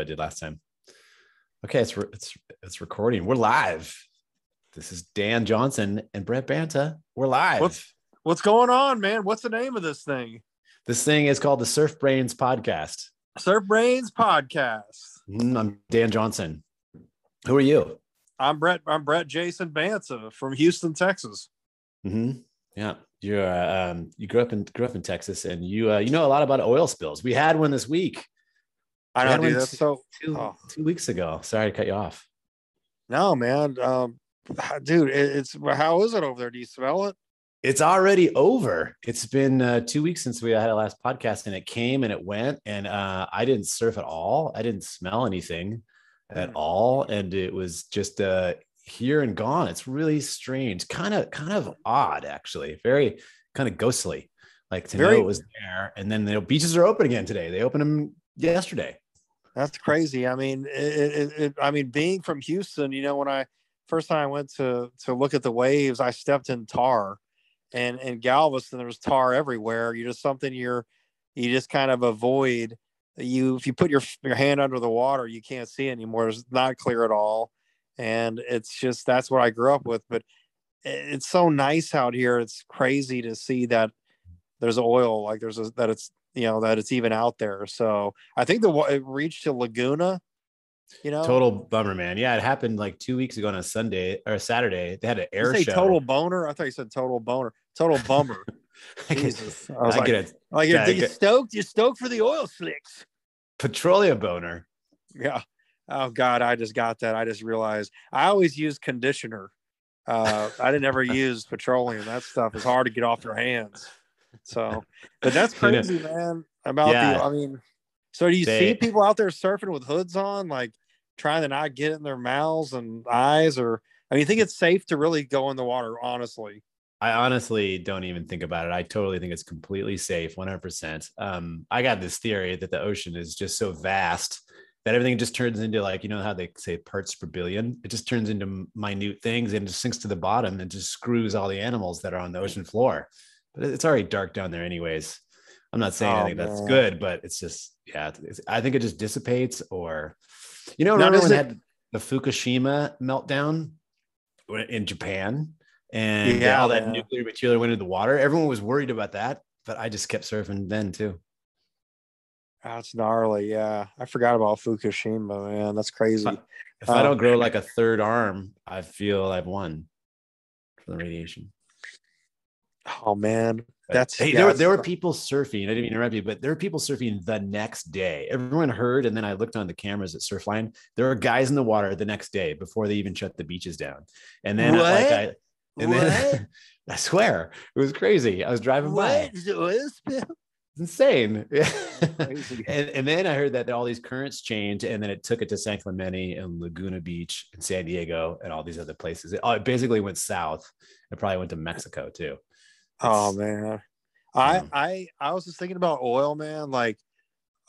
What I did last time. Okay, it's re- it's it's recording. We're live. This is Dan Johnson and Brett Banta. We're live. What's what's going on, man? What's the name of this thing? This thing is called the Surf Brains Podcast. Surf Brains Podcast. Mm, I'm Dan Johnson. Who are you? I'm Brett. I'm Brett Jason Banta from Houston, Texas. hmm Yeah, you're uh, um, you grew up in grew up in Texas, and you uh, you know a lot about oil spills. We had one this week. I know, dude. That's two- so. two, oh. two weeks ago. Sorry to cut you off. No, man. Um, dude, it, it's how is it over there? Do you smell it? It's already over. It's been uh, two weeks since we had our last podcast, and it came and it went, and uh, I didn't surf at all. I didn't smell anything at Mm. all, and it was just uh, here and gone. It's really strange, kind of, kind of odd, actually. Very kind of ghostly, like to Very- know it was there. And then the beaches are open again today. They open them yesterday. That's crazy. I mean, it, it, it, I mean, being from Houston, you know, when I first time I went to to look at the waves, I stepped in tar, and in Galveston there was tar everywhere. You just something you're you just kind of avoid. You if you put your your hand under the water, you can't see anymore. It's not clear at all, and it's just that's what I grew up with. But it- it's so nice out here. It's crazy to see that there's oil like there's a, that it's you know that it's even out there. So I think the it reached to Laguna. You know, Total bummer, man. Yeah, it happened like two weeks ago on a Sunday or a Saturday. They had an air say show. total boner. I thought you said total boner. Total bummer. I Jesus, I was I like, get it. like yeah, I you stoked? You stoked for the oil slicks? Petroleum boner. Yeah. Oh God, I just got that. I just realized I always use conditioner. Uh, I didn't ever use petroleum. That stuff is hard to get off your hands. So, but that's crazy, man. About Yeah. the, I mean, so do you They- see people out there surfing with hoods on, like trying to not get in their mouths and eyes, or I mean, you think it's safe to really go in the water? Honestly, I honestly don't even think about it. I totally think it's completely safe, 100%. Um, I got this theory that the ocean is just so vast that everything just turns into like, you know, how they say parts per billion? It just turns into minute things and just sinks to the bottom and just screws all the animals that are on the ocean floor. But it's already dark down there, anyways. I'm not saying I Oh, think that's man. good, but it's just, yeah, it's, I think it just dissipates or, you know, Now, remember when it- had the Fukushima meltdown in Japan? and Yeah, all that man. nuclear material went into the water. Everyone was worried about that, but I just kept surfing then too. that's gnarly. Yeah, I forgot about Fukushima, man. That's crazy. If I Oh. don't um, grow like a third arm, I feel I've won for the radiation. Oh man, That's- hey, yeah, there, were- there were people surfing. I didn't mean to interrupt you, but there were people surfing the next day. Everyone heard, and then I looked on the cameras at Surfline. There were guys in the water the next day before they even shut the beaches down. And then, uh, like, What? I, and then I swear it was crazy. I was driving by. Is it oil insane. And, and then I heard that all these currents changed, and then it took it to San Clemente and Laguna Beach and San Diego and all these other places. It, oh, it basically went south. It probably went to Mexico too. Oh man, I. I I was just thinking about oil, man. Like,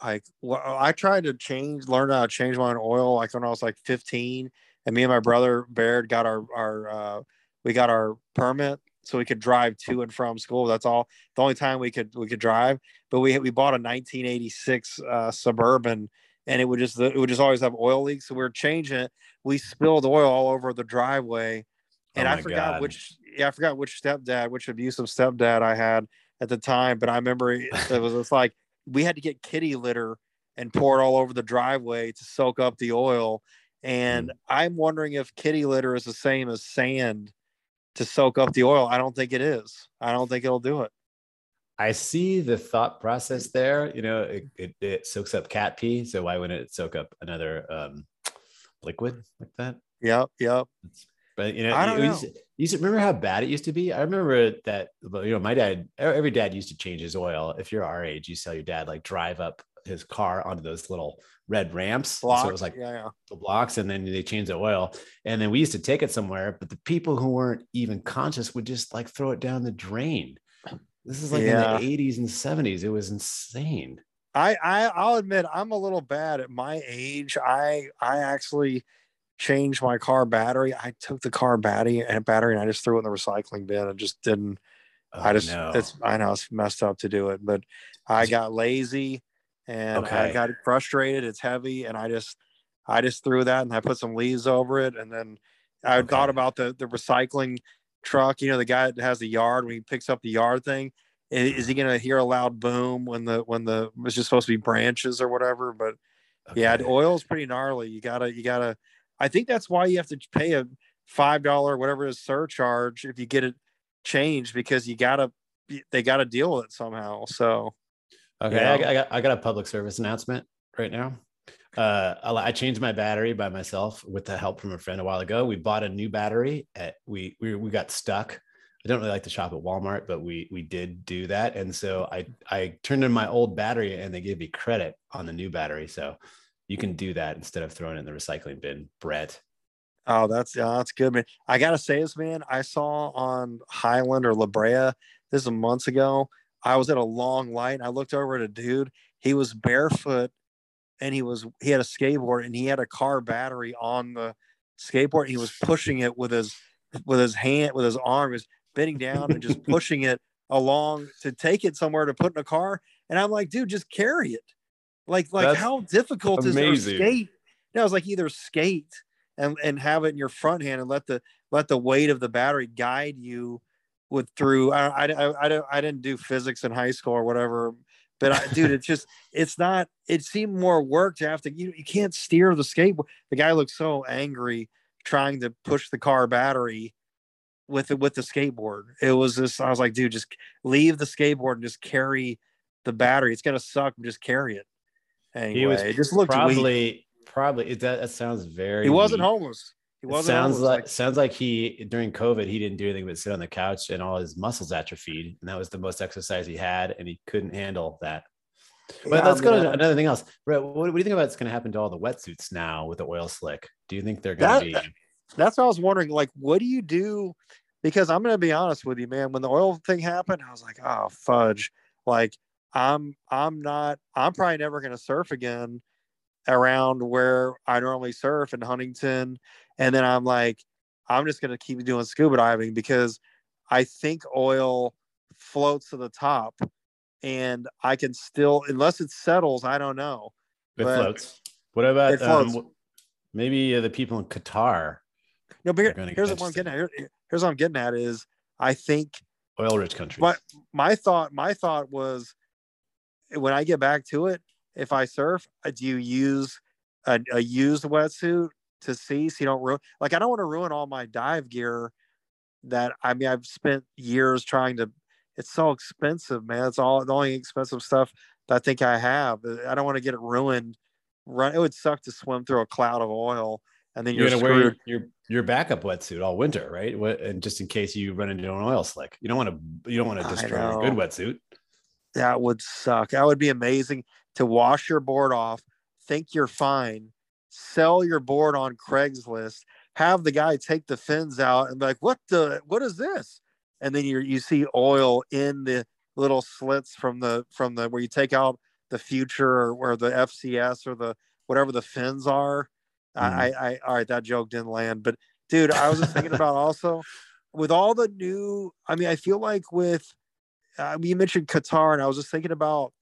like I tried to change, learn how to change my own oil, like when I was like 15, and me and my brother Baird got our our uh, we got our permit so we could drive to and from school. That's all. The only time we could we could drive. But we we bought a 1986 uh, suburban, and it would just it would just always have oil leaks. So we were changing it. We spilled oil all over the driveway, and Oh I forgot God. which yeah I forgot which stepdad, which abusive stepdad I had at the time. But I remember it, was just like we had to get kitty litter and pour it all over the driveway to soak up the oil. And I'm wondering if kitty litter is the same as sand to soak up the oil. I don't think it is. I don't think it'll do it. I see the thought process there. You know, it, it, it soaks up cat pee, so why wouldn't it soak up another um, liquid like that? Yep, yep. But you know, I don't you know. You remember how bad it used to be. I remember that. You know, my dad. Every dad used to change his oil. If you're our age, you saw your dad like drive up his car onto those little red ramps. So it was like yeah, yeah. the blocks, and then they changed the oil. And then we used to take it somewhere, but the people who weren't even conscious would just like throw it down the drain. This is like Yeah. in the 80s and 70s. It was insane. I, I I'll admit I'm a little bad at my age. I I actually changed my car battery. I took the car battery and battery and I just threw it in the recycling bin and just didn't Oh, I just no. it's I know it's messed up to do it, but I got lazy and Okay. I got frustrated. It's heavy, and I just I just threw that and I put some leaves over it, and then I Okay. thought about the the recycling truck. You know, the guy that has the yard when he picks up the yard thing. Is he mm-hmm. gonna hear a loud boom when the when the it's just supposed to be branches or whatever? But yeah, Okay. oil is pretty gnarly. You gotta, you gotta. I think that's why you have to pay a five dollar whatever it is surcharge if you get it changed because you gotta, they gotta deal with it somehow. So Okay, Yeah. I, got- I got I got a public service announcement right now. Uh, I, I changed my battery by myself with the help from a friend a while ago. We bought a new battery. At, we we we got stuck. I don't really like to shop at Walmart, but we we did do that, and so I I turned in my old battery, and they gave me credit on the new battery. So you can do that instead of throwing it in the recycling bin, Brett. Oh, that's yeah, that's good, man. I gotta say this, man. I saw on Highland or La Brea, this is months ago. I was at a long light and I looked over at a dude. He was barefoot and he was he had a skateboard and he had a car battery on the skateboard. He was pushing it with his with his hand with his arm, was bending down and just pushing it along to take it somewhere to put in a car. And I'm like, dude, just carry it. Like, like That's how difficult is amazing. it to skate? No, it's like either skate and and have it in your front hand and let the let the weight of the battery guide you with through I I, I, I, don't, I didn't do physics in high school or whatever but I, dude it's just it's not it seemed more work to have to you, you can't steer the skateboard the guy looked so angry trying to push the car battery with it with the skateboard it was just i was like dude just leave the skateboard and just carry the battery it's gonna suck just carry it anyway He was it just looked weak. probably probably it, that, that sounds very. he wasn't weak. homeless he wasn't sounds homeless. like, sounds like he during COVID he didn't do anything but sit on the couch and all his muscles atrophied, and that was the most exercise he had, and he couldn't handle that. But Yeah, let's go to another thing else. Brett, what, what do you think about what's going to happen to all the wetsuits now with the oil slick? Do you think they're going to be? that's what I was wondering. Like, what do you do? Because I'm gonna be honest with you, man. When the oil thing happened, I was like, oh fudge. Like, I'm I'm not I'm probably never gonna surf again around where I normally surf in Huntington. And then I'm like, I'm just gonna keep doing scuba diving because I think oil floats to the top and I can still unless it settles, I don't know. It but- floats. What about um, floats. maybe uh, the people in Qatar, No, but here, here's what I'm getting at. Here- here's what I'm getting at is I think oil-rich countries? But my thought, my thought was, when I get back to it, if I surf, uh, do you use a, a used wetsuit to see so you don't ruin? Like, I don't want to ruin all my dive gear. That I mean, I've spent years trying to. It's so expensive, man. It's all the only expensive stuff that I think I have. Uh, I don't want to get it ruined. Run. It would suck to swim through a cloud of oil and then you're you're, going to wear your, your your backup wetsuit all winter, right? What, and just in case you run into an oil slick, you don't want to you don't want to destroy your good wetsuit. That would suck. That would be amazing to wash your board off, think you're fine, sell your board on Craigslist, have the guy take the fins out and be like, "What the? What is this?" And then you you see oil in the little slits from the from the where you take out the future or where the FCS or the whatever the fins are. Mhm. I, I, I all right, that joke didn't land, but dude, I was just thinking about also with all the new. I mean, I feel like with uh, you mentioned Qatar, and I was just thinking about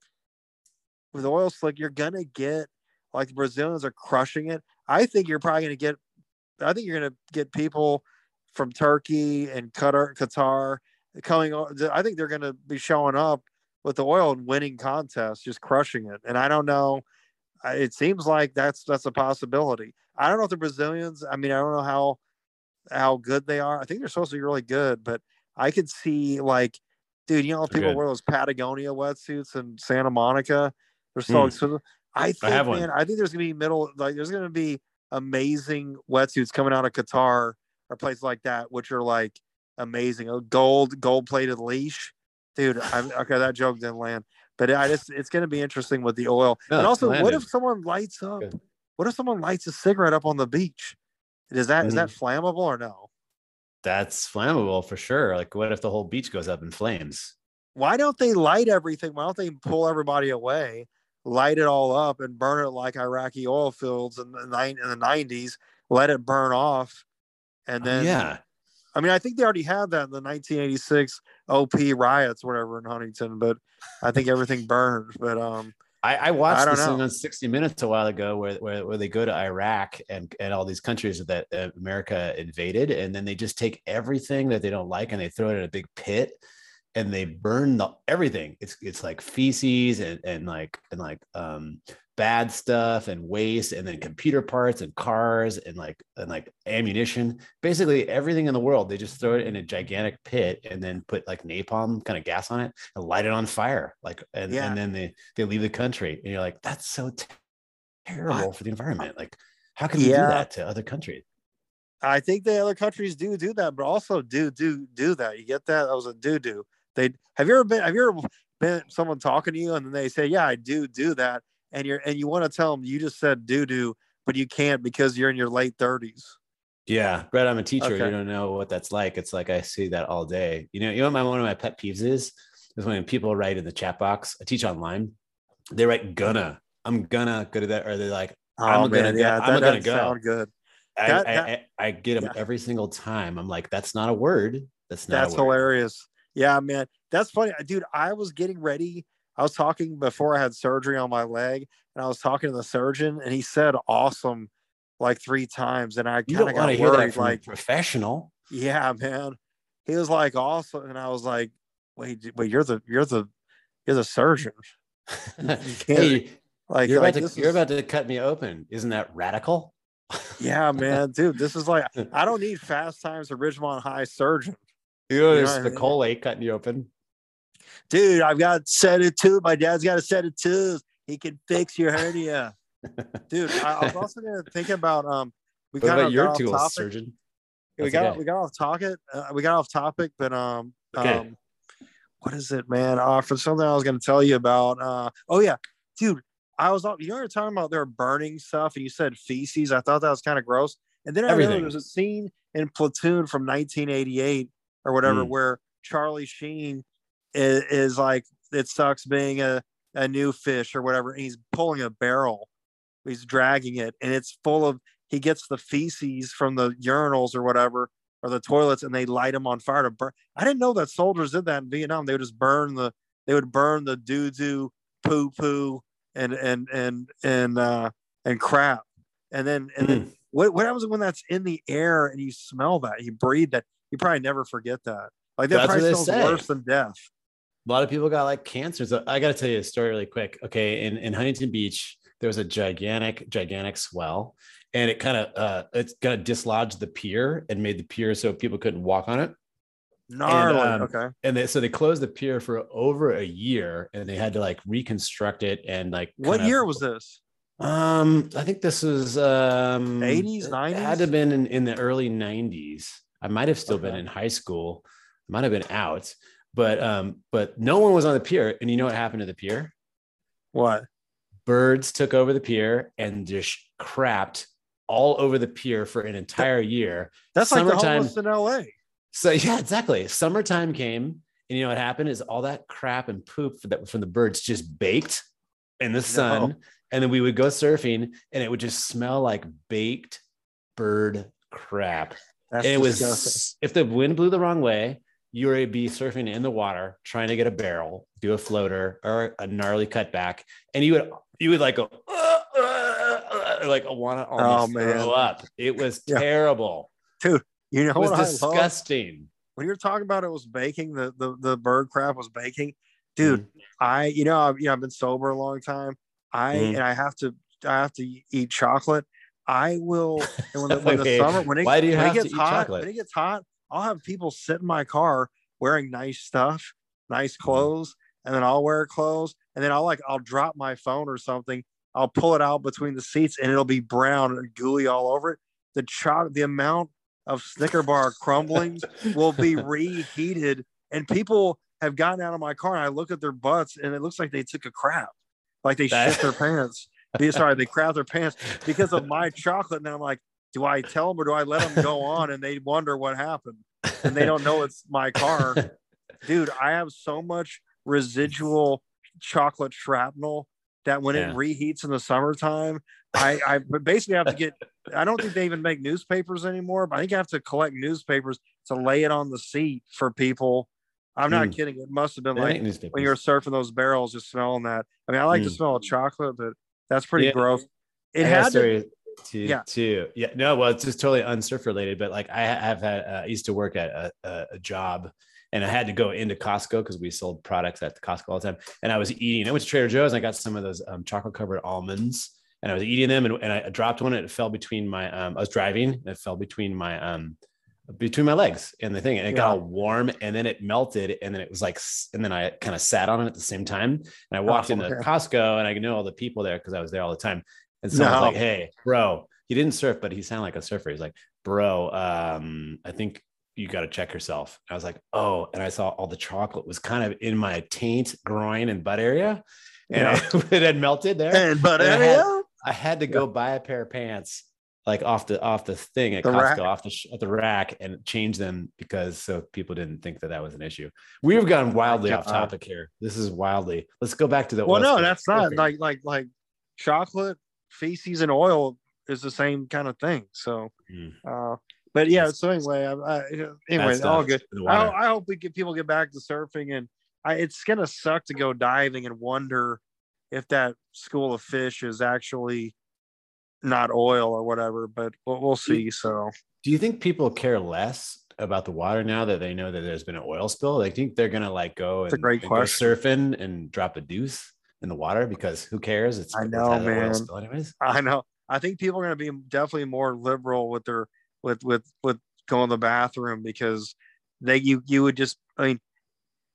with oil slick, you're gonna get like the Brazilians are crushing it. I think you're probably gonna get. I think you're gonna get people from Turkey and Qatar, Qatar coming. I think they're gonna be showing up with the oil and winning contests, just crushing it. And I don't know. It seems like that's that's a possibility. I don't know if the Brazilians. I mean, I don't know how how good they are. I think they're supposed to be really good, but I could see like, dude, you know, people good. wear those Patagonia wetsuits in Santa Monica. They're so Hmm. expensive. I think, one. man, I think there's gonna be middle like there's gonna be amazing wetsuits coming out of Qatar or places like that, which are like amazing. A gold gold plated leash, dude. I'm, okay, that joke didn't land, but I just it's gonna be interesting with the oil. No, and also, what if someone lights up? Good. What if someone lights a cigarette up on the beach? Is that is Mm. that flammable or no? That's flammable for sure. Like, what if the whole beach goes up in flames? Why don't they light everything? Why don't they pull everybody away, light it all up, and burn it like Iraqi oil fields in the nine in the nineties? Let it burn off, and Oh, then yeah, I mean, I think they already had that in the 1986 OP riots, whatever in Huntington, but I think everything burned. But um, I, I watched I this thing on 60 Minutes a while ago where, where, where they go to Iraq and, and all these countries that uh, America invaded, and then they just take everything that they don't like and they throw it in a big pit and they burn the everything. It's it's like feces and, and like and like um bad stuff and waste and then computer parts and cars and like and like ammunition basically everything in the world they just throw it in a gigantic pit and then put like napalm kind of gas on it and light it on fire like and, Yeah. and then they they leave the country and you're like that's so te- terrible for the environment like how can we do that to other countries I think the other countries do do that, but also do do do that. You get that? That was a do do. They have you ever been? Have you ever been someone talking to you and then they say, "Yeah, I do do that," and you're and you want to tell them you just said do do, but you can't because you're in your late thirties. yeah brett i'm a teacher Okay. you don't know what that's like it's like i see that all day you know you know what my one of my pet peeves is is when people write in the chat box i teach online they write gonna i'm gonna go to that or they're like I'm Oh gonna man, go- yeah, I'm gonna go. sound good. I, That- I, that- I, I get them yeah. every single time. I'm like, that's not a word. That's not. That's a word. hilarious. Yeah, man. That's funny. Dude, I was getting ready. I was talking before I had surgery on my leg, and I was talking to the surgeon, and he said awesome like three times. And I kind of got to hear that worried, like, professional. yeah, man. He was like awesome. And I was like, wait, wait, you're the you're the you're the surgeon. hey, Like, you're, like about to, you're is- about to cut me open. Isn't that radical? yeah, man, dude. This is like I don't need fast times to Ridgemont High surgeon. You know, You know what I the mean? colate cutting you open. Dude, I've got set of tooth. My dad's got a set of tooth. He can fix your hernia. Dude, I, I was also gonna think about um we What kind about your got tools, topic. surgeon? we got okay. we got off topic. Uh, we got off topic, but um, Okay. um what is it, man? Uh, for something I was gonna tell you about. Uh, oh yeah, dude, I was you were talking about they're burning stuff, and you said feces. I thought that was kind of gross. And then I remember Everything. there was a scene in Platoon from 1988 or whatever Mm. where Charlie Sheen is, is like it sucks being a a new fish or whatever, and he's pulling a barrel, he's dragging it, and it's full of. He gets the feces from the urinals or whatever, or the toilets, and they light them on fire to burn. I didn't know that soldiers did that in Vietnam. They would just burn the. They would burn the doo doo, poo poo, and and and and uh and crap, and then and then what what happens when that's in the air and you smell that you breathe that you probably never forget that. Like that That's probably smells worse than death. A lot of people got like cancer. So I got to tell you a story really quick. Okay, in in Huntington Beach, there was a gigantic, gigantic swell, and it kind of uh, it's kind of dislodged the pier and made the pier so people couldn't walk on it. Gnarly. um, okay. And they, so they closed the pier for over a year, and they had to like reconstruct it and like. What kind of- year was this? Um, I think this was um 80s, it Had to have been in, in the early 90s. I might have still been in high school. I might have been out, but um, but no one was on the pier. And you know what happened to the pier? What? Birds took over the pier and just crapped all over the pier for an entire year. That's like the Summertime- homeless in LA. So yeah, exactly. Summertime came, and you know what happened is all that crap and poop that from the birds just baked in the sun, and then we would go surfing, and it would just smell like baked bird crap. That's and it was if the wind blew the wrong way, you would be surfing in the water trying to get a barrel, do a floater or a gnarly cutback, and you would you would like go "Uh, uh, uh," like want to almost Oh, throw up. It was Yeah. terrible. Dude. You know It was what disgusting. When you're talking about it was baking, the the, the bird crap was baking. Dude, Mhm. I you know I've, you know I've been sober a long time. I Mhm. and I have to I have to eat chocolate. I will and when the, when the Okay, summer when it, why do you when have it to gets eat hot chocolate? when it gets hot, I'll have people sit in my car wearing nice stuff, nice Mm-hmm. clothes, and then I'll wear clothes, and then I'll like I'll drop my phone or something. I'll pull it out between the seats, and it'll be brown and gooey all over it. The chocolate, the amount of Snicker bar crumblings will be reheated and people have gotten out of my car and I look at their butts and it looks like they took a crap. Like they That- shit their pants. Be- Sorry, they crap their pants because of my chocolate. And I'm like, do I tell them or do I let them go on and they wonder what happened? And they don't know it's my car. Dude, I have so much residual chocolate shrapnel that when Yeah. it reheats in the summertime, I, I basically have to get I don't think they even make newspapers anymore, but I think I have to collect newspapers to lay it on the seat for people. I'm not Mm. kidding. It must have been like when you were surfing those barrels, just smelling that. I mean, I like the Mm. smell of chocolate, but that's pretty Yeah. gross. It I got a had to, to, yeah. to yeah no well it's just totally unsurf related but like i have had uh, i used to work at a, a, a job and i had to go into costco because we sold products at costco all the time and i was eating i went to trader joe's and i got some of those um, chocolate covered almonds and i was eating them and, and i dropped one and it fell between my um, i was driving and it fell between my um between my legs and the thing and it got all warm and then it melted and then it was like and then i kind of sat on it at the same time and i walked Oh, into okay. costco and i know all the people there because i was there all the time and someone was No. like, "Hey, bro, he didn't surf, but he sounded like a surfer." He's like, "Bro, um, I think you got to check yourself." I was like, "Oh," and I saw all the chocolate was kind of in my taint, groin, and butt area, and Yeah. it had melted there. and but And I had- area? I had to go buy a pair of pants, like off the off the thing at The Costco, rack. off the sh- at the rack, and change them because so people didn't think that that was an issue. We've gone wildly off topic here. This is wildly. Let's go back to the. well, no, that's not like like like chocolate, feces, and oil is the same kind of thing. So, Mm. uh, but yeah. That's- So anyway, I, I, anyway, Bad all good. I, I hope we get people get back to surfing, and I, it's gonna suck to go diving and wonder if that school of fish is actually not oil or whatever. But we'll, we'll see. So Do you think people care less about the water now that they know that there's been an oil spill? they think they're gonna like go That's a and, great and go question. surfing and drop a deuce in the water because who cares? It's I know, man. spill anyways. I know. I think people are gonna be definitely more liberal with their with with with going to the bathroom because they you you would just I mean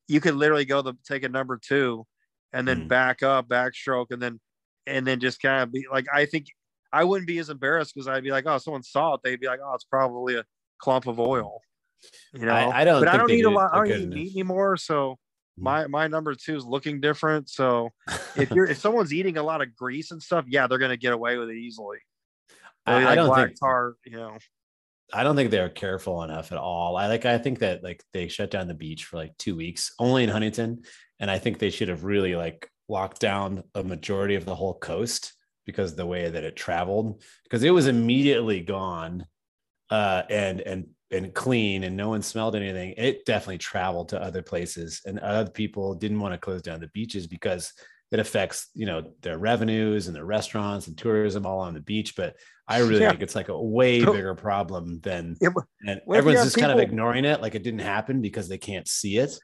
you could literally go to take a number two and then Hmm. back up, backstroke, and then and then just kind of be like I think I wouldn't be as embarrassed because I'd be like, oh, someone saw it. They'd be like, oh, it's probably a clump of oil. You know, I, I don't. but I don't need a lot. I don't need eat enough. meat anymore, so. My my number two is looking different. So if you're if someone's eating a lot of grease and stuff, yeah, they're gonna get away with it easily. I, be I like don't think tar, you know. I don't think they're careful enough at all. I like I think that like they shut down the beach for like two weeks only in Huntington, and I think they should have really like locked down a majority of the whole coast because of the way that it traveled because it was immediately gone uh and and and clean and no one smelled anything it definitely traveled to other places and other people didn't want to close down the beaches because it affects you know their revenues and their restaurants and tourism all on the beach but i really Yeah. think it's like a way bigger problem than Yeah, and everyone's just kind of ignoring it like it didn't happen because they can't see it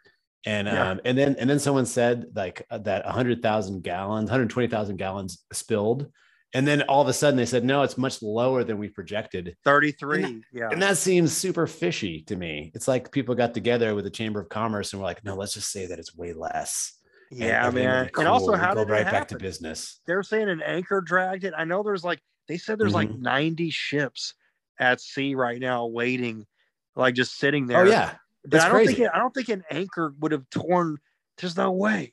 and Yeah. um and then and then someone said like uh, that 100,000 gallons 120,000 gallons spilled and then all of a sudden they said no it's much lower than we projected 33. Yeah. and that seems super fishy to me it's like people got together with the chamber of commerce and were like no let's just say that it's way less yeah, will man. be And also, how We'll did go right back to business They're saying an anchor dragged it. I know there's like they said there's like Mm-hmm. 90 ships at sea right now waiting, like just sitting there. oh yeah But It's I don't think crazy. it, I don't think an anchor would have torn. There's no way.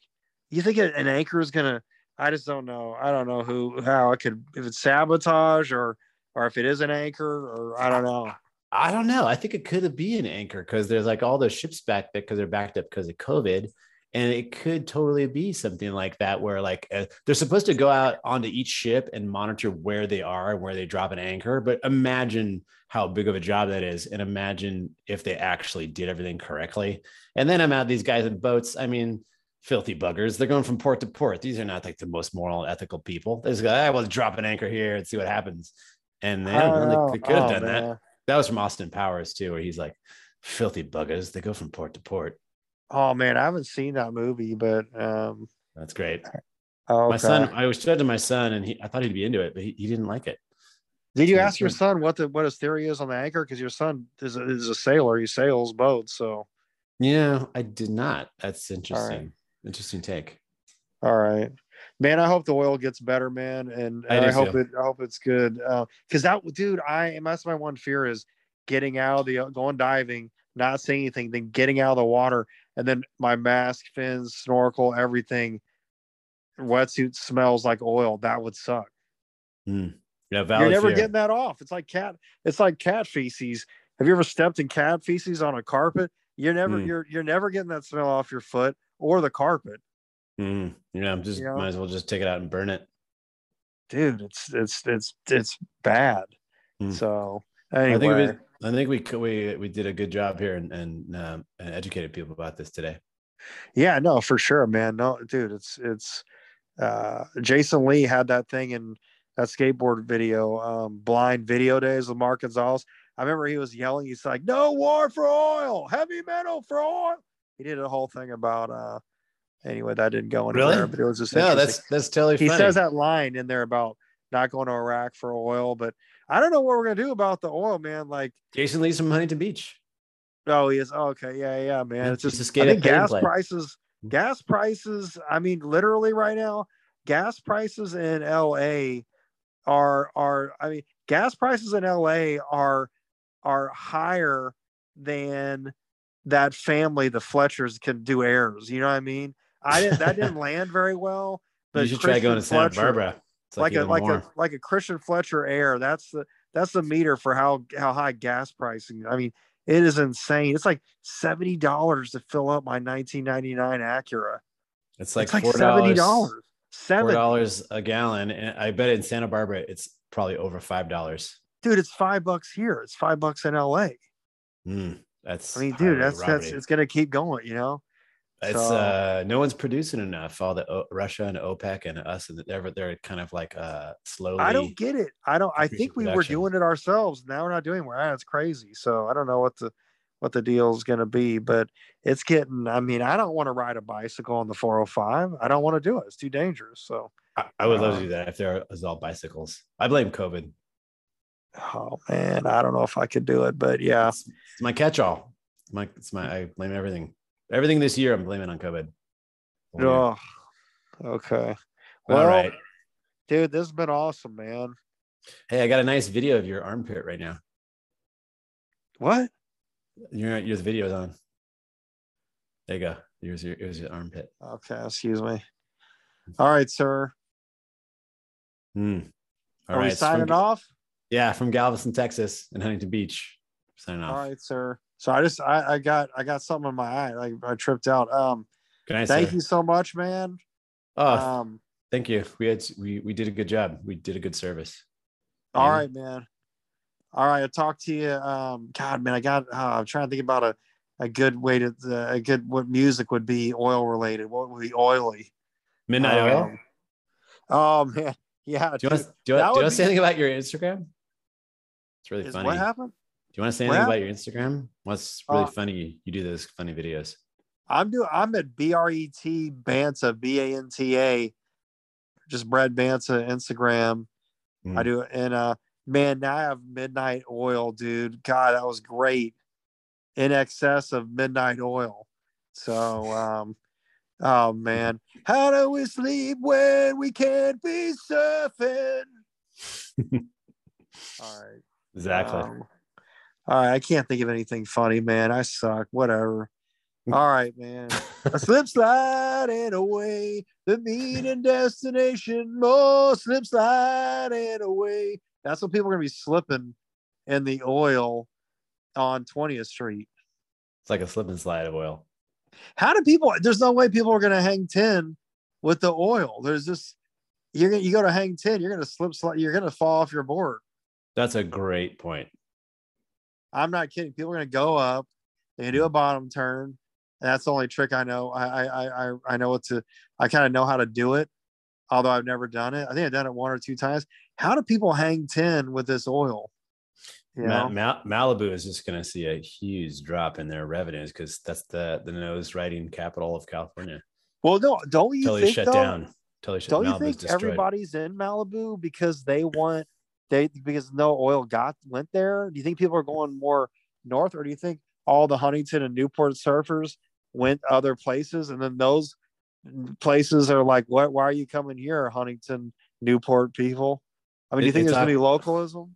You think an anchor is gonna? I just don't know. I don't know who how it could if it's sabotage or or if it is an anchor or I don't know. I don't know. I think it could be an anchor because there's like all those ships back there because they're backed up because of COVID. And it could totally be something like that where like uh, they're supposed to go out onto each ship and monitor where they are and where they drop an anchor. But imagine how big of a job that is. And imagine if they actually did everything correctly. And then I'm out these guys in boats. I mean, filthy buggers. They're going from port to port. These are not like the most moral ethical people. They just go, I will drop an anchor here and see what happens. And they, I don't don't- know. they could have Oh, done that man. that was from Austin Powers too, where he's like, filthy buggers. They go from port to port. Oh man, I haven't seen that movie, but um, That's great. oh, My son, I was showed to my son, and he, I thought he'd be into it, but he, he didn't like it. Did you ask your son what the what his theory is on the anchor? Because your son is a, is a sailor. He sails boats. So Yeah, I did not. That's interesting. Interesting take. all right, man. I hope the oil gets better, man, and I I, hope too. it. I hope it's good. Because that dude, I that's my one fear is getting out of the going diving, not seeing anything, then getting out of the water, and then my mask, fins, snorkel, everything, wetsuit smells like oil. That would suck. Yeah, You're never fear. getting that off. It's like cat. It's like cat feces. Have you ever stepped in cat feces on a carpet? You're never Mm. you're you're never getting that smell off your foot or the carpet, Mhm. Yeah, I'm just You know? might as well just take it out and burn it. dude. It's it's it's it's bad. Mm. So Anyway, I think we, I think we we we did a good job here and and, um, and educated people about this today. yeah, no, for sure, man. No, dude, it's it's uh Jason Lee had that thing in that skateboard video, um, blind video days with Mark Gonzalez. I remember he was yelling, he's like, No war for oil, heavy metal for oil. He did a whole thing about uh anyway, that didn't go anywhere, Really? but it was just No, interesting. that's that's totally he funny. says that line in there about not going to Iraq for oil, but I don't know what we're gonna do about the oil, man. Like, Jason Lee's from Huntington Beach. oh, he is oh, okay, yeah, yeah, man. It's just to I think at Pay and gas Play. prices, gas prices. I mean, literally right now, gas prices in LA are are. I mean, gas prices in LA are are higher than that family, the Fletchers, can do airs. You know what I mean? I didn't. That didn't land very well. But you should try going to Christian Santa Fletcher- Barbara. It's like, a like a like a Christian Fletcher air. That's the that's the meter for how how high gas pricing. I mean, it is insane. It's like seventy dollars to fill up my 1999 Acura. It's like it's like seventy dollars. Seven, dollars a gallon, and I bet in Santa Barbara it's probably over five dollars. dude. It's five bucks here. It's five bucks in LA. Mm, that's. I mean, dude, that's that's it's gonna keep going. You know. It's so- uh, no one's producing enough. All the o- Russia and OPEC and us, and they're they're kind of like uh slowly. I don't get it. I don't. I think we were doing it ourselves. Now we're not doing it. Ah, It's crazy. So I don't know what the what the deal is going to be, but it's getting. I mean, I don't want to ride a bicycle on the 405. I don't want to do it. It's too dangerous. So I, I would love to Uh, do that if there was all bicycles. I blame COVID. Oh man, I don't know if I could do it, but yeah. It's, it's my catch-all. It's my it's my I blame everything. Everything this year I'm blaming on COVID. Oh, okay. All Well, right. dude, this has been awesome, man. Hey, I got a nice video of your armpit right now. What? Your your video's on. There you go. Here's your here's your armpit. Okay, excuse me. All right, sir. Hmm. All Are we right, from- signing off? Yeah, from Galveston, Texas, and Huntington Beach. Signing off. All right, sir. So I just I, I got I got something in my eye. Like I tripped out. Um, Good night, thank sir. you so much, man. Oh, Um, thank you. We had we we did a good job. We did a good service. all Yeah. right, man. All right, I'll talk to you. Um, God, man, I got. Uh, I'm trying to think about a a good way to uh, a good what music would be oil related. What would be oily? Midnight Oil. Um, Oh man, yeah. Do you want to do, you want, do you want to say anything about your Instagram? It's really is funny. what Do you want to say What anything about your Instagram? What's really Uh, funny? You do those funny videos. I'm doing. I'm at B R E T Banta B A N T A. Just Brett Banta Instagram. I Mm. do it, and uh, man, now I have Midnight Oil, dude. God, that was great. In excess of Midnight Oil. So, um, oh man, how do we sleep when we can't be surfing? All right. Exactly. Um, all right, I can't think of anything funny, man. I suck. Whatever. All right, man. A slip sliding away, the meaning destination, more slip sliding away. That's what people are gonna be slipping in the oil on 20th Street. it's like a slip and slide of oil. How do people? There's no way people are gonna hang 10 with the oil. There's just you're gonna you go to hang 10, you're gonna slip slide, you're gonna fall off your board. That's a great point. I'm not kidding. People are gonna go up, they can do a bottom turn. And that's the only trick I know. I I I I- I know what to I kind of know how to do it, although I've never done it. I think I've done it one or two times. How do people hang 10 with this oil? You know? Ma- Malibu is just going to see a huge drop in their revenues because that's the the nose riding capital of California. well, no, don't you Until think shut though, down. Until shut. don't you think destroyed. everybody's in Malibu because they want they because no oil got went there? Do you think people are going more north, or do you think all the Huntington and Newport surfers went other places, and then those places are like, what? Why are you coming here, Huntington, Newport people? I mean, do you think it's there's going to be localism?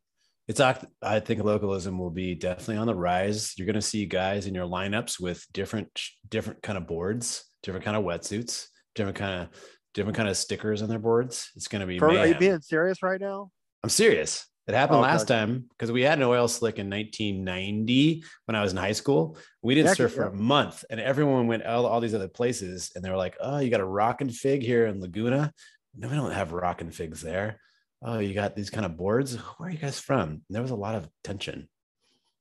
It's I think localism will be definitely on the rise. You're going to see guys in your lineups with different different kind of boards, different kind of wetsuits, different kind of different kind of stickers on their boards. It's going to be are you being serious right now? I'm serious. It happened Okay. last time because we had an oil slick in 1990 when I was in high school. We didn't Yeah, surf for yeah. a month, and everyone went all, all these other places, and they were like, "Oh, you got a rock and fig here in Laguna." No, we don't have rock and figs there. oh, you got these kind of boards. Where are you guys from? And there was a lot of tension.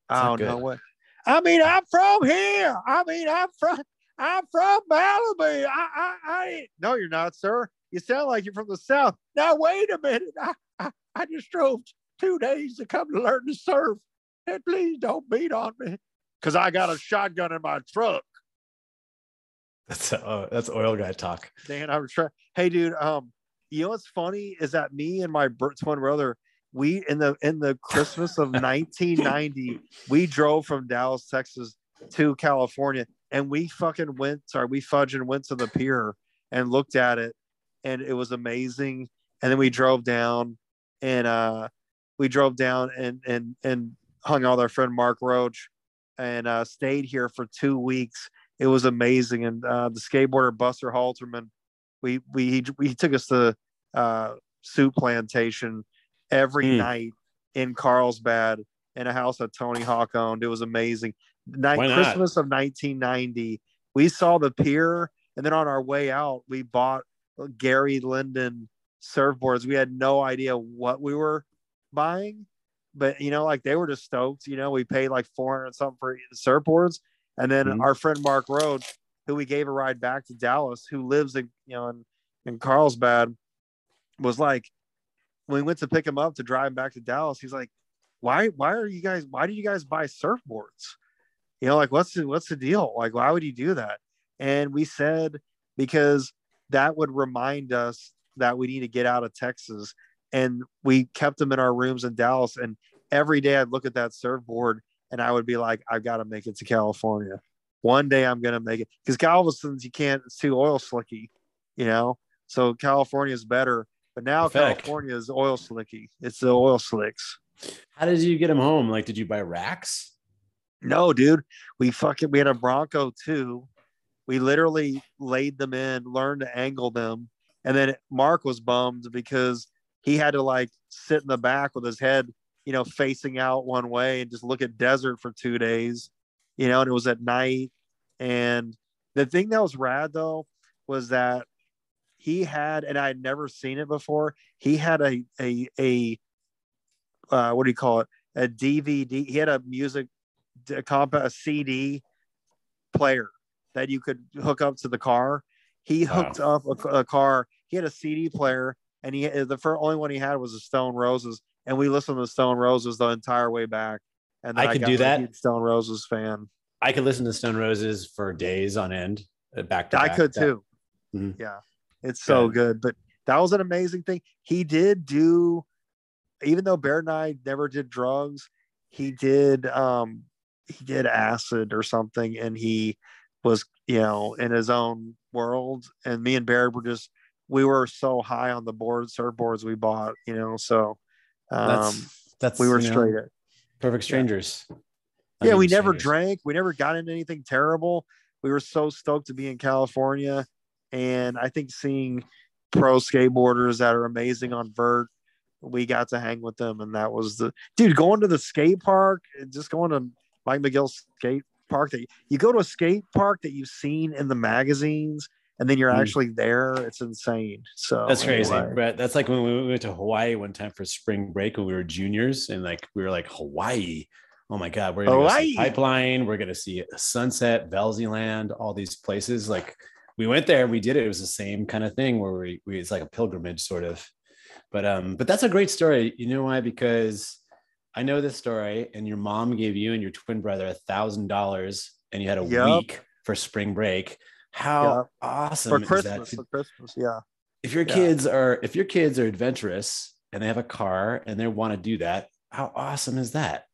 Oh no what? I mean, I'm from here. I mean, I'm from I'm from Malibu. I, I, I no, you're not, sir. You sound like you're from the South. Now wait a minute. I, I, I just drove two days to come to learn to surf. And please don't beat on me. Cause I got a shotgun in my truck. That's uh, that's oil guy talk. Dan, I'm trying. Hey, dude. Um, you know what's funny is that me and my twin brother, we in the in the Christmas of 1990, we drove from Dallas, Texas to California, and we fucking went. Sorry, we fudged and went to the pier and looked at it, and it was amazing. And then we drove down, and uh, we drove down and and and hung out with our friend Mark Roach, and uh, stayed here for two weeks. It was amazing, and uh, the skateboarder Buster Halterman, we we he, he took us to uh, Souplantation every mm. night in Carlsbad in a house that Tony Hawk owned. It was amazing. Night Christmas of 1990, we saw the pier, and then on our way out, we bought Gary Linden surfboards. We had no idea what we were buying, but you know, like they were just stoked. You know, we paid like 400 something for the surfboards, and then mm-hmm. our friend Mark Roach, who we gave a ride back to Dallas, who lives in you know in in Carlsbad, was like, when we went to pick him up to drive him back to Dallas, he's like, why why are you guys why do you guys buy surfboards? You know, like what's the what's the deal? Like, why would you do that? And we said because that would remind us that we need to get out of Texas. And we kept them in our rooms in Dallas. And every day I'd look at that surfboard and I would be like, I've got to make it to California. One day I'm gonna make it because Galveston's you can't it's too oil slicky, you know. So California is better. But now California is oil slicky. It's the oil slicks. How did you get them home? Like, did you buy racks? No, dude. We fucking we had a Bronco too. We literally laid them in, learned to angle them, and then Mark was bummed because he had to like sit in the back with his head, you know, facing out one way and just look at desert for two days, you know. And it was at night. And the thing that was rad though was that he had, and I had never seen it before. He had a a a uh, what do you call it? A DVD. He had a music a comp a CD player that you could hook up to the car. He hooked wow. up a, a, car. He had a CD player, and he the first only one he had was the Stone Roses, and we listened to Stone Roses the entire way back. And I could I do that. Stone Roses fan. I could listen to Stone Roses for days on end, uh, back to. I could too. Mm-hmm. Yeah, it's so good. But that was an amazing thing. He did do, even though Bear and I never did drugs, he did um he did acid or something, and he was you know in his own world. And me and Bear were just we were so high on the board surfboards we bought, you know. So um, that's that's we were straight know, perfect strangers. Yeah, yeah we never strangers. drank. We never got into anything terrible. We were so stoked to be in California and I think seeing pro skateboarders that are amazing on vert, we got to hang with them. And that was the dude going to the skate park, just going to Mike McGill skate park that you go to a skate park that you've seen in the magazines and then you're mm. actually there. It's insane. So that's crazy. Anyway. But that's like when we went to Hawaii one time for spring break when we were juniors and like we were like Hawaii. Oh my God, we're gonna Hawaii. go see Pipeline, we're gonna see Sunset, Velzyland, all these places. Like we went there, we did it. It was the same kind of thing where we, we it's like a pilgrimage sort of. But um, but that's a great story. You know why? Because I know this story, and your mom gave you and your twin brother a thousand dollars, and you had a yep. week for spring break. How awesome for Christmas! For Christmas, yeah. If your yeah. kids are if your kids are adventurous and they have a car and they want to do that, how awesome is that?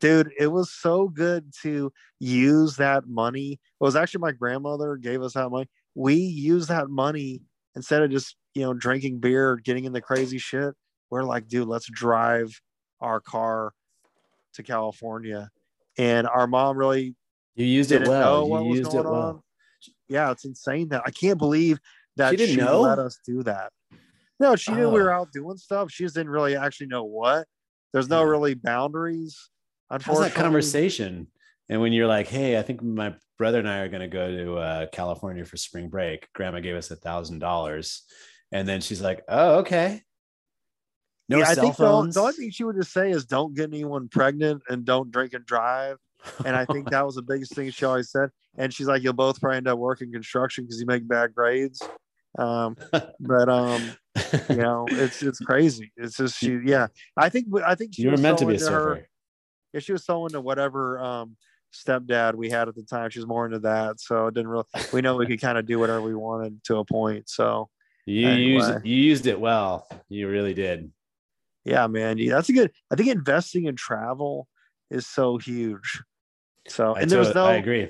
dude it was so good to use that money it was actually my grandmother gave us that money we use that money instead of just you know drinking beer getting in the crazy shit we're like dude let's drive our car to california and our mom really you used it well you used it well on. yeah it's insane that i can't believe that she didn't she know? let us do that no she knew oh. we were out doing stuff she just didn't really actually know what there's no really boundaries How's that conversation and when you're like, hey, I think my brother and I are going to go to uh, California for spring break. Grandma gave us a thousand dollars. And then she's like, oh, okay. No yeah, I think the, only- phones. the only thing she would just say is don't get anyone pregnant and don't drink and drive. And I think that was the biggest thing she always said. And she's like, you'll both probably end up working construction because you make bad grades. Um, but um, you know, it's it's crazy. It's just she, yeah. I think I think she you were was meant to be a her- surfer. yeah, she was so into whatever um stepdad we had at the time. She was more into that. So it didn't really we know we could kind of do whatever we wanted to a point. So You Anyway. used you used it well. You really did. Yeah, man, that's a good I think investing in travel is so huge. So I, and there was no I agree.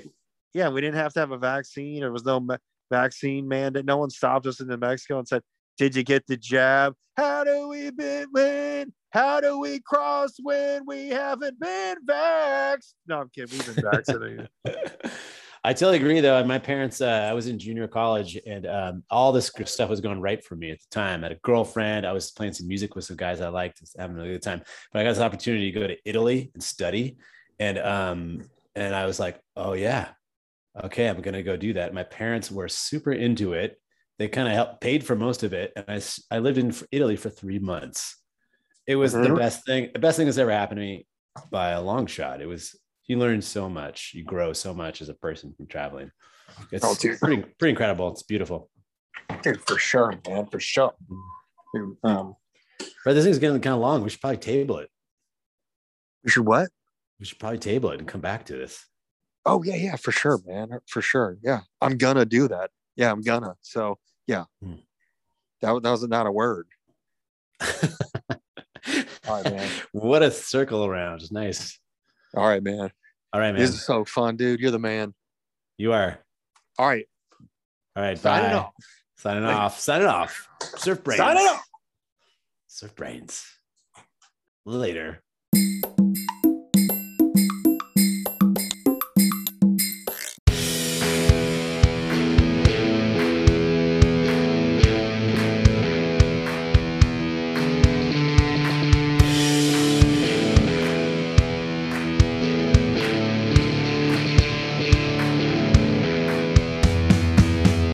yeah, we didn't have to have a vaccine. There was no ma- vaccine mandate. No one stopped us in New Mexico and said, "Did you get the jab? How do we be- win? How do we cross when we haven't been vaxxed?" No, I'm kidding. We've been vaccinated. I totally agree, though. My parents, uh, I was in junior college, and um, all this stuff was going right for me at the time. I had a girlfriend. I was playing some music with some guys I liked, having a good time. But I got this opportunity to go to Italy and study, and um, and I was like, oh yeah, okay, I'm gonna go do that. My parents were super into it. They kind of helped paid for most of it, and I I lived in Italy for three months. It was the Mhm. best thing. The best thing that's ever happened to me by a long shot. It was you learn so much, you grow so much as a person from traveling. It's Oh, pretty pretty incredible. It's beautiful. Dude, for sure, man, for sure. Dude, um, But this thing's getting kind of long. We should probably table it. you should what? We should probably table it and come back to this. Oh yeah, yeah, for sure, man, for sure. Yeah, I'm gonna do that. Yeah, I'm gonna. So yeah, Hmm. that, that was not a word. All right, man. what a circle around. Nice. All right, man. All right, man. This is so fun, dude. You're the man. You are. All right, All right. Sign bye. off. Signing Later. off. Signing off. Surf brains. Signing off. Surf brains. Later.